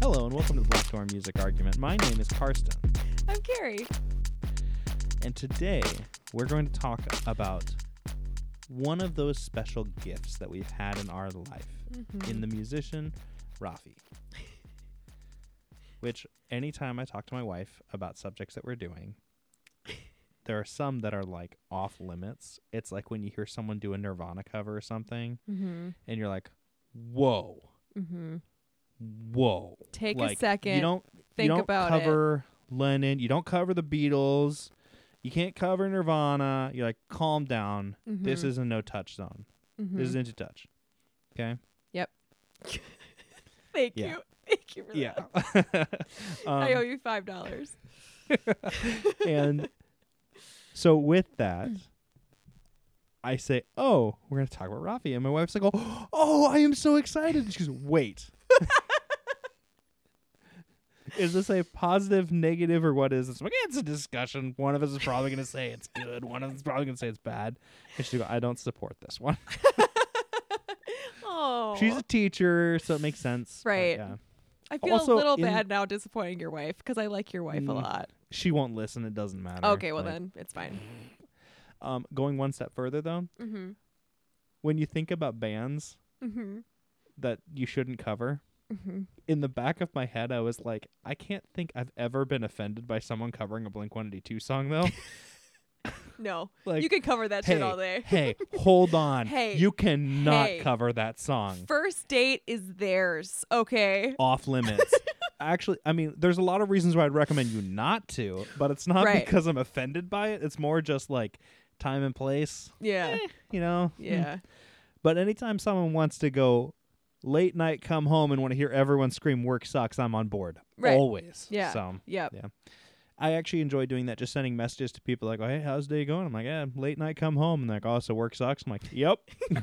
Hello and welcome to the Black Door Music Argument. My name is Karsten, I'm Carrie. and today we're going to talk about one of those special gifts that we've had in our life Mm-hmm. in the musician Raffi. Which, anytime I talk to my wife about subjects that we're doing, there are some that are like off limits. It's like when you hear someone do a Nirvana cover or something, Mm-hmm. and you're like, "Whoa, Mm-hmm. Whoa!" Take a second. You don't think you don't about it. cover Lennon. You don't cover the Beatles. You can't cover Nirvana. You're like, calm down. This Mhm. is a no touch zone. Mhm. This is into touch. Okay. Yep. Thank yeah. you. Thank you for Yeah. that. I owe um, you five dollars. and so with that, I say, "Oh, we're gonna talk about Raffi," and my wife's like, "Oh, oh, I am so excited!" And she goes, "Wait." Is this a positive, negative, or what is this? I'm like, it's a discussion. One of us is probably going to say it's good. One of us is probably going to say it's bad. And she go, I don't support this one. Oh, She's a teacher, so it makes sense. but Right. yeah. I feel also a little in- bad now disappointing your wife because I like your wife a Mm, lot. She won't listen. It doesn't matter. Okay, well Like, then it's fine. Um, going one step further, though, Mm-hmm. when you think about bands Mm-hmm. that you shouldn't cover, Mm-hmm. in the back of my head, I was like, I can't think I've ever been offended by someone covering a Blink 182 song, though. No, like, you can cover that hey, shit all day. hey, hold on. Hey, you cannot hey. cover that song. First date is theirs. Okay. Off limits. Actually, I mean, there's a lot of reasons why I'd recommend you not to, but it's not Right. because I'm offended by it. It's more just like time and place, Yeah. you know? Mm. Yeah. But anytime someone wants to go late night, come home, and want to hear everyone scream "work sucks," I'm on board. Right. Always. Yeah. So Yep. Yeah. I actually enjoy doing that. Just sending messages to people like, oh, "Hey, how's the day going?" I'm like, "Yeah, late night, come home," and they're like, "Oh, so work sucks." I'm like, "Yep."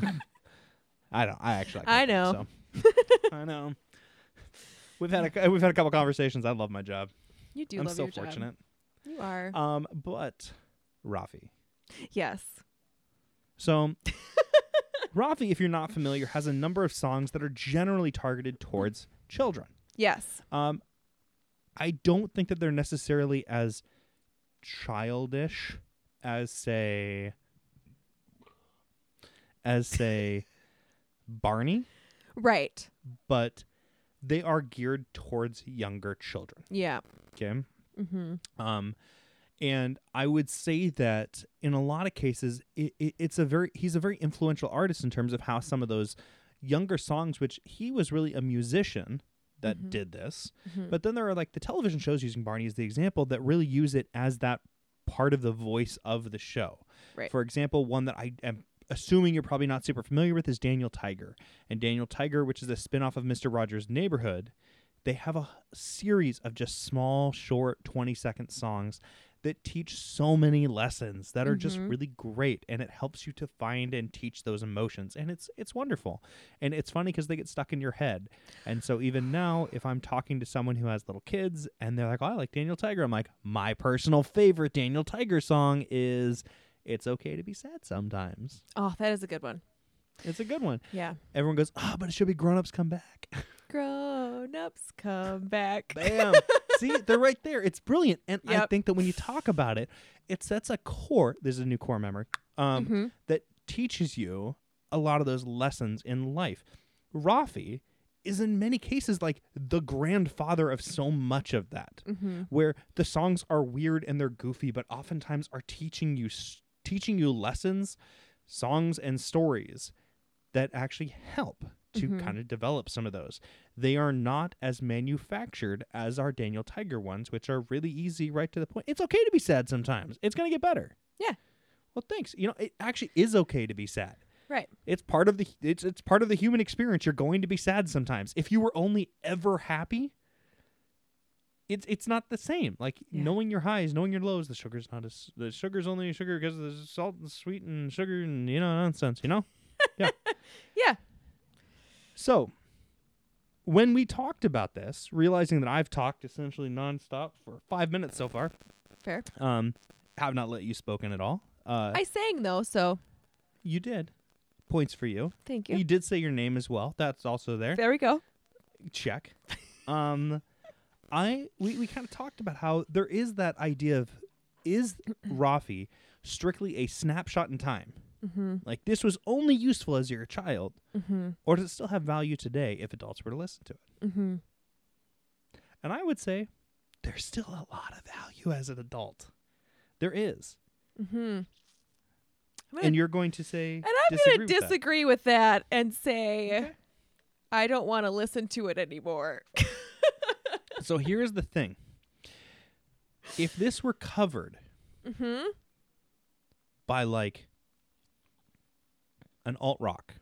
I don't. I actually. like I know. So. I know. We've had a we've had a couple conversations. I love my job. You do I'm love so your job. fortunate. You are. Um, but Raffi. yes. So, Raffi, if you're not familiar, has a number of songs that are generally targeted towards children. Yes. Um, I don't think that they're necessarily as childish as say as say Barney, Right. but they are geared towards younger children. Yeah. Okay. Mm-hmm. Um, and I would say that in a lot of cases, it, it, it's a very he's a very influential artist in terms of how some of those younger songs, which he was really a musician that Mhm. did this, Mm-hmm. but then there are like the television shows using Barney as the example that really use it as that part of the voice of the show. Right. For example, one that I am assuming you're probably not super familiar with is Daniel Tiger. And Daniel Tiger, which is a spin-off of Mr. Rogers' Neighborhood, they have a series of just small, short, 20 second songs that teach so many lessons that are just Mhm. really great and it helps you to find and teach those emotions and it's it's wonderful and it's funny because they get stuck in your head and so even now if i'm talking to someone who has little kids and they're like oh, i like daniel tiger i'm like my personal favorite daniel tiger song is it's okay to be sad sometimes Oh, that is a good one. it's a good one Yeah. everyone goes oh but it should be grown-ups come back Grown ups come back. Bam. See, they're right there. It's brilliant. And I think that when you talk about it, it sets a core. There's a new core memory um, Mhm. that teaches you a lot of those lessons in life. Raffi is in many cases like the grandfather of so much of that, Mm-hmm. where the songs are weird and they're goofy, but oftentimes are teaching you teaching you lessons, songs and stories that actually help to Mhm. kind of develop some of those. They are not as manufactured as our Daniel Tiger ones, which are really easy, right to the point. It's okay to be sad sometimes. It's going to get better. Yeah. Well, thanks. You know, it actually is okay to be sad. Right. It's part of the it's it's part of the human experience. You're going to be sad sometimes. If you were only ever happy, it's it's not the same. Like Yeah. knowing your highs, knowing your lows. The sugar's not as the sugar's only sugar because of the salt and sweet and sugar and you know nonsense. You know. Yeah. yeah. So, when we talked about this, realizing that I've talked essentially nonstop for five minutes so far, Fair. um, have not let you spoken at all. Uh, I sang though, so you did. Points for you. thank You you. did say your name as well. That's also there. There we go. Check. Um, I we we kind of talked about how there is that idea of is Raffi strictly a snapshot in time? Mm-hmm. Like this was only useful as you're a child, Mm-hmm. or does it still have value today if adults were to listen to it? Mm-hmm. And I would say there's still a lot of value as an adult. There is, Mm-hmm. and you're going to say And I'm going to with that. disagree with that and say Okay. I don't want to listen to it anymore. So here's the thing: if this were covered mm-hmm. by like an alt rock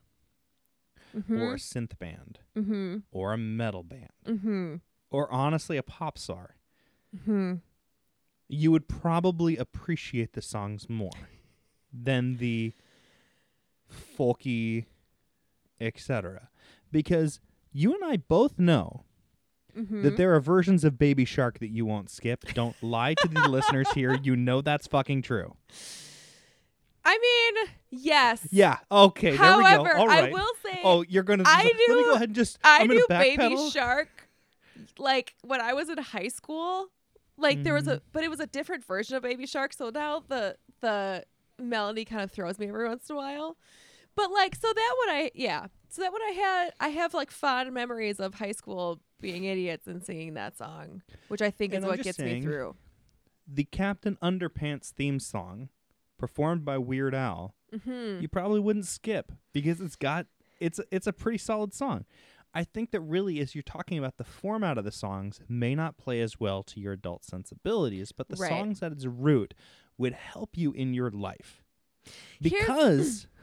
Mm-hmm. or a synth band mm-hmm. or a metal band Mm-hmm. or honestly a pop star, Mm-hmm. you would probably appreciate the songs more than the folky, etc. Because you and I both know Mm-hmm. that there are versions of Baby Shark that you won't skip. Don't lie to the listeners here. You know that's fucking true. I mean, yes. Yeah. Okay. There However, we go. All right. I will say Oh, you're gonna. I do, Let me go ahead and just. I I'm knew gonna Baby. Shark like when I was in high school. Like there was a mm. but it was a different version of Baby Shark, so now the the melody kind of throws me every once in a while. But like so that one I yeah. So that one I had I have like fond memories of high school being idiots and singing that song, which I think And is I'm what gets me through. the Captain Underpants theme song, performed by Weird Al, Mhm. you probably wouldn't skip because it's got it's it's a pretty solid song. I think that really, as you're talking about the format of the songs, may not play as well to your adult sensibilities, but the Right. songs at its root would help you in your life because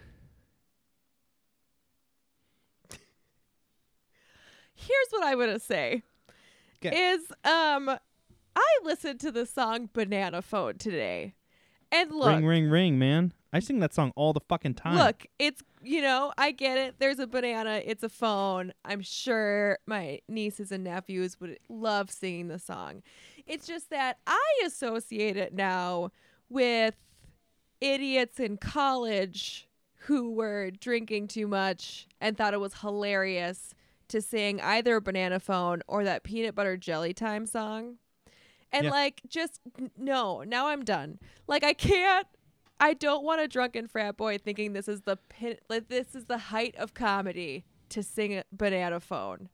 Here's what I want gonna say. 'Kay. Is um I listened to the song Banana Phone today. And look, ring ring ring, man, I sing that song all the fucking time. Look, it's you know, I get it. There's a banana, it's a phone. I'm sure my nieces and nephews would love singing the song. It's just that I associate it now with idiots in college who were drinking too much and thought it was hilarious to sing either banana phone or that peanut butter jelly time song. And Yeah. like just no, now I'm done. Like I can't I don't want a drunken frat boy thinking this is the pin like this is the height of comedy to sing a banana phone.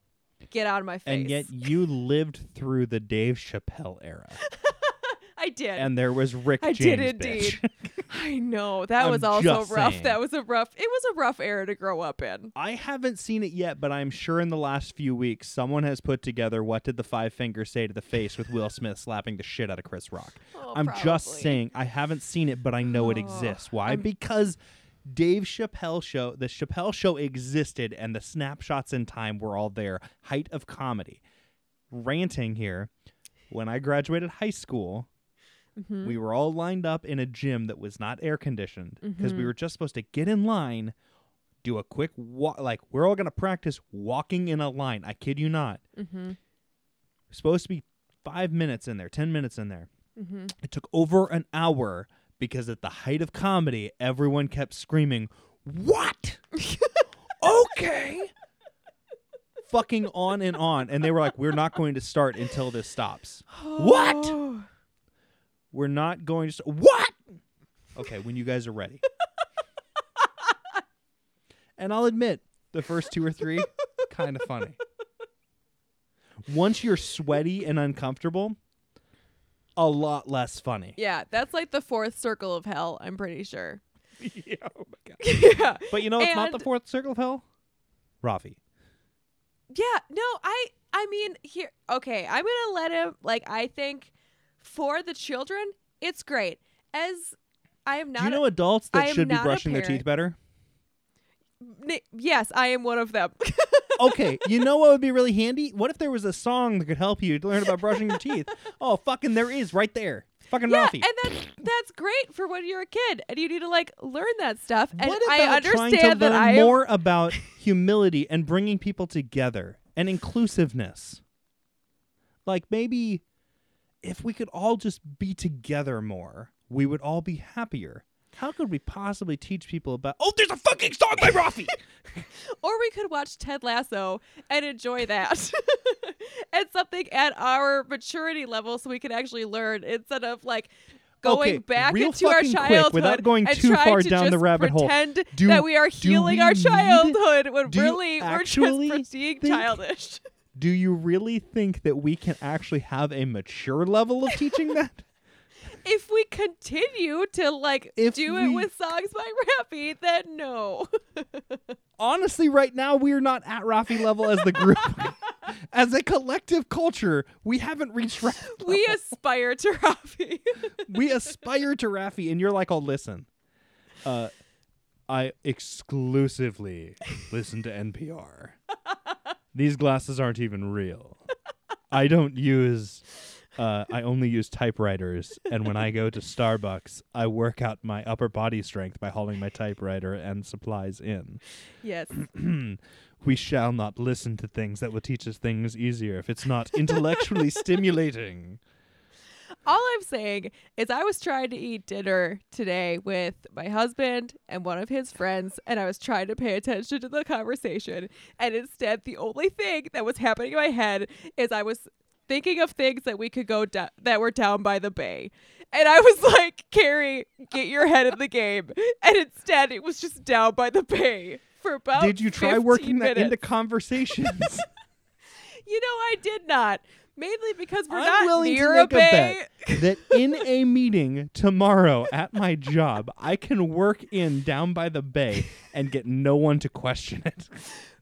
Get out of my face. and yet you lived through the Dave Chappelle era, I did. and there was Rick I James. did bitch. indeed. I know. That I'm was also rough. saying. That was a rough it was a rough era to grow up in. I haven't seen it yet, but I'm sure in the last few weeks someone has put together what did the five fingers say to the face with Will Smith slapping the shit out of Chris Rock. Oh, I'm just saying I haven't seen it, but I know it Oh, exists. Why? I'm- Because Dave Chappelle show, the Chappelle show existed, and the snapshots in time were all there. Height of comedy. Ranting here. When I graduated high school, Mhm. we were all lined up in a gym that was not air conditioned because we Mhm. were just supposed to get in line, do a quick walk. Like we're all gonna practice walking in a line. I kid you not. Mhm. supposed to be five minutes in there, ten minutes in there. Mhm. It took over an hour because at the height of comedy, everyone kept screaming, "What? okay." Fucking on and on, and they were like, "We're not going to start until this stops. What? We're not going to st- what?" Okay, when you guys are ready. and I'll admit, the first two or three, kind of funny. Once you're sweaty and uncomfortable, a lot less funny. Yeah, that's like the fourth circle of hell, I'm pretty sure. yeah, oh my god. yeah. But you know it's not the fourth circle of hell? Raffi. Yeah, no, I I mean here okay, I'm gonna let him like I think for the children, it's great. As I am not Do you a- know adults that should be brushing their teeth better? Ni- yes, I am one of them. Okay, you know what would be really handy? What if there was a song that could help you learn about brushing your teeth? Oh, fucking there is right there. Fucking yeah, Raffi. and that's that's great for when you're a kid and you need to like learn that stuff. And what I about trying to understand that learn I am more about humility and bringing people together and inclusiveness? Like maybe if we could all just be together more, we would all be happier. How could we possibly teach people about? Oh, there's a fucking song by Raffi. or we could watch Ted Lasso and enjoy that. and something at our maturity level so we can actually learn instead of like going Okay, back into our childhood without going and too trying far to down the just rabbit hole. pretend Do- that we are healing we our childhood when really we're just being childish. Do you really think that we can actually have a mature level of teaching that? if we continue to like If do it with songs by Rappy, then no. Honestly, right now we are not at Raffi level as the group. as a collective culture, we haven't reached Raffi. we aspire to Rappy. we aspire to Raffi, and you're like, "Oh, listen, uh, I exclusively listen to NPR. These glasses aren't even real. I don't use. Uh, I only use typewriters, and when I go to Starbucks, I work out my upper body strength by hauling my typewriter and supplies in. yes. we shall not listen to things that will teach us things easier if it's not intellectually stimulating. All I'm saying is I was trying to eat dinner today with my husband and one of his friends, and I was trying to pay attention to the conversation. And instead, the only thing that was happening in my head is I was thinking of things that we could go that were down by the bay. And I was like, Carrie, get your head in the game. And instead, it was just down by the bay for about Did you try 15 working that into conversations? You know, I did not. Mainly because we're I'm not willing to near a bay. that in a meeting tomorrow at my job, I can work in down by the bay and get no one to question it.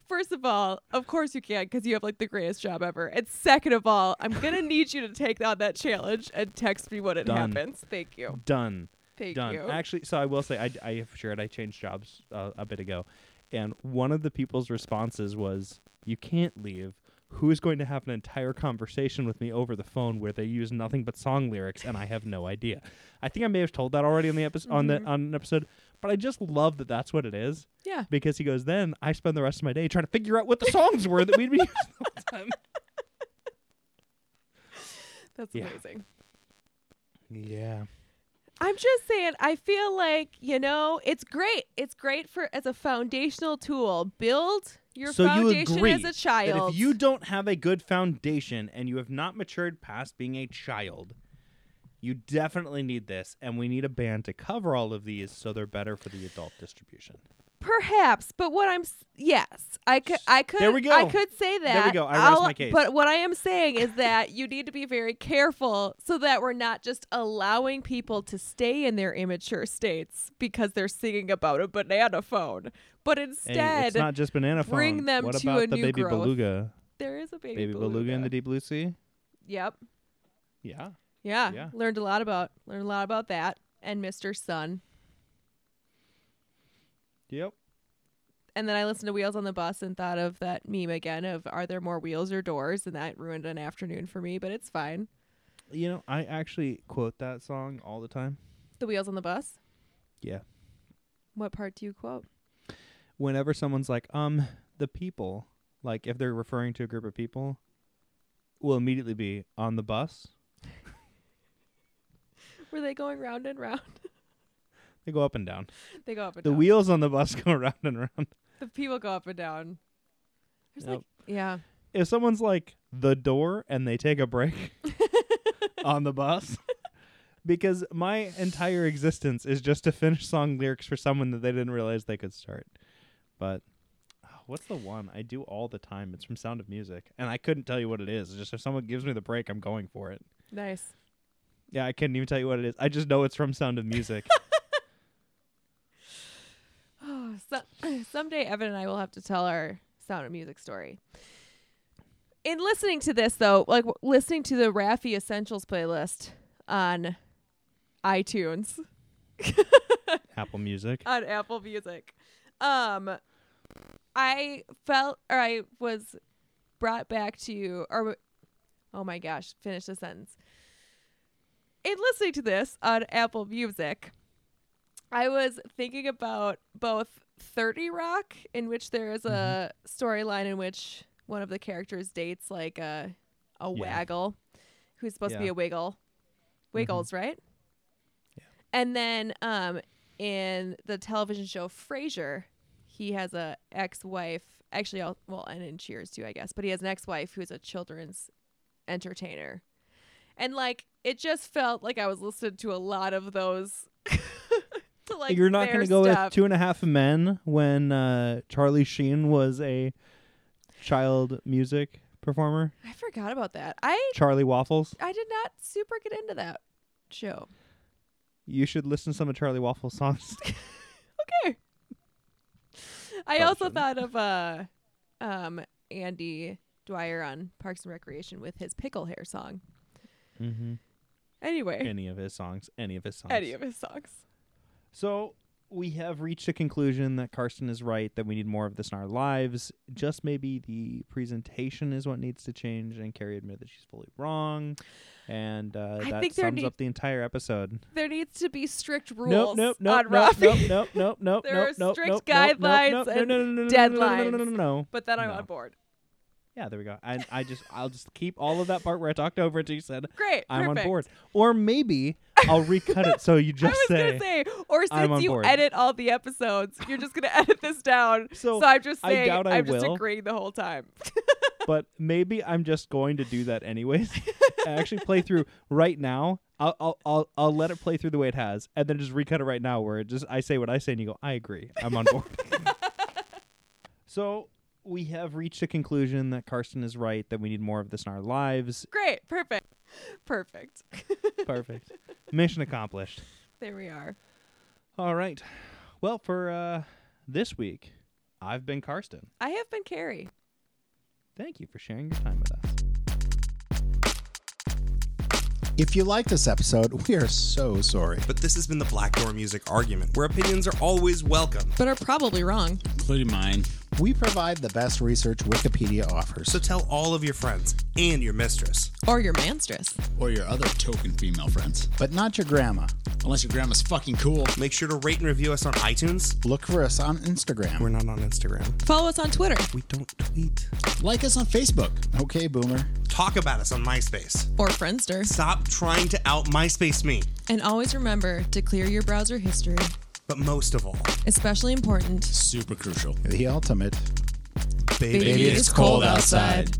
First of all, of course you can because you have like the greatest job ever. And second of all, I'm gonna need you to take on that challenge and text me when it Done. happens. Thank you. Done. Thank Done. you. Actually, so I will say I, I have shared I changed jobs uh, a bit ago, and one of the people's responses was, "You can't leave. Who is going to have an entire conversation with me over the phone where they use nothing but song lyrics and I have no idea?" I think I may have told that already on the episode on the Mhm. on an episode, but I just love that that's what it is yeah. because he goes, "Then I spend the rest of my day trying to figure out what the songs were that we'd be using all the time." That's Yeah. amazing. Yeah. I'm just saying, I feel like, you know, it's great. It's great for as a foundational tool. Build your so you foundation agree as a child. that if you don't have a good foundation and you have not matured past being a child, you definitely need this, and we need a band to cover all of these so they're better for the adult distribution. Perhaps, but what I'm yes, I could I could There we go. I could say that. There we go. I I'll- my case. But what I am saying is that you need to be very careful so that we're not just allowing people to stay in their immature states because they're singing about a banana phone, but Hey, instead it's not just banana phone. bring them what to about a the new baby growth. beluga? there is a baby, Baby beluga in the deep blue sea. Yep. Yeah. Yeah. Yeah. Learned a lot about learned a lot about that and Mr. Sun. Yep. And then I listened to Wheels on the Bus and thought of that meme again of are there more wheels or doors? And that ruined an afternoon for me, but it's fine. You know, I actually quote that song all the time. The wheels on the bus? Yeah. What part do you quote? Whenever someone's like, um, the people, like if they're referring to a group of people, will immediately be on the bus. Were they going round and round? They go up and down. they go up and The down. wheels on the bus go round and round. the people go up and down. There's Yep. like yeah. If someone's like the door and they take a break on the bus, because my entire existence is just to finish song lyrics for someone that they didn't realize they could start. But oh, what's the one I do all the time? It's from Sound of Music, and I couldn't tell you what it is. It's just if someone gives me the break, I'm going for it. Nice. Yeah, I can't even tell you what it is. I just know it's from Sound of Music. Oh, so, someday Evan and I will have to tell our Sound of Music story. In listening to this, though, like w- listening to the Raffi Essentials playlist on iTunes, Apple Music. on Apple Music, um, I felt or I was brought back to or oh my gosh, finish the sentence. In listening to this on Apple Music, I was thinking about both 30 Rock, in which there is a storyline in which one of the characters dates like a a Yeah. waggle who's supposed to be Yeah. a wiggle. Wiggles, right? Yeah. And then um in the television show Frasier, he has a ex-wife. Actually, I'll, well, and in Cheers too, I guess. But he has an ex-wife who's a children's entertainer, and like it just felt like I was listening to a lot of those. like You're not going to go with Two and a Half Men when uh, Charlie Sheen was a child music performer. I forgot about that. I Charlie Waffles. I did not super get into that show. You should listen to some of Charlie Waffles songs. Okay. I Probably also shouldn't. thought of uh um Andy Dwyer on Parks and Recreation with his pickle hair song. Mm-hmm. Anyway, any of his songs, any of his songs, any of his songs. So we have reached a conclusion that Karsten is right that we need more of this in our lives. Just maybe the presentation is what needs to change, and Carrie admitted that she's fully wrong, and uh, I think sums need- up the entire episode. There needs to be strict rules nope, nope, nope, on nope, Nope, nope, nope, nope, nope. there nope, are strict guidelines and deadlines. No, no, no, no. But then I'm no. on board. Yeah, there we go. And I just, I'll just keep all of that part where I talked over it. till You said Great, I'm perfect. on board, or maybe I'll recut it so you just I was say. gonna say, or since you board. edit all the episodes, you're just gonna edit this down. So, So, I'm just I saying, doubt I am just agreeing the whole time. but maybe I'm just going to do that anyways. I actually play through right now. I'll, I'll I'll I'll let it play through the way it has, and then just recut it right now, where it just I say what I say, and you go, I agree, I'm on board. so we have reached a conclusion that Karsten is right that we need more of this in our lives. Great, perfect, perfect. Perfect, mission accomplished. There we are. All right, well for uh, this week, I've been Karsten. I have been Carrie. Thank you for sharing your time with us. If you like this episode, we are so sorry. But this has been the Black Door Music Argument, where opinions are always welcome. But are probably wrong. including mine. We provide the best research Wikipedia offers. So tell all of your friends and your mistress. Or your manstress. Or your other token female friends. but not your grandma. Unless your grandma's fucking cool. Make sure to rate and review us on iTunes. Look for us on Instagram. We're not on Instagram. Follow us on Twitter. We don't tweet. Like us on Facebook. okay, Boomer. Talk about us on MySpace. Or Friendster. Stop trying to out MySpace me. And always remember to clear your browser history. But most of all, Especially important. Super crucial. The ultimate. baby, Baby, it's cold outside.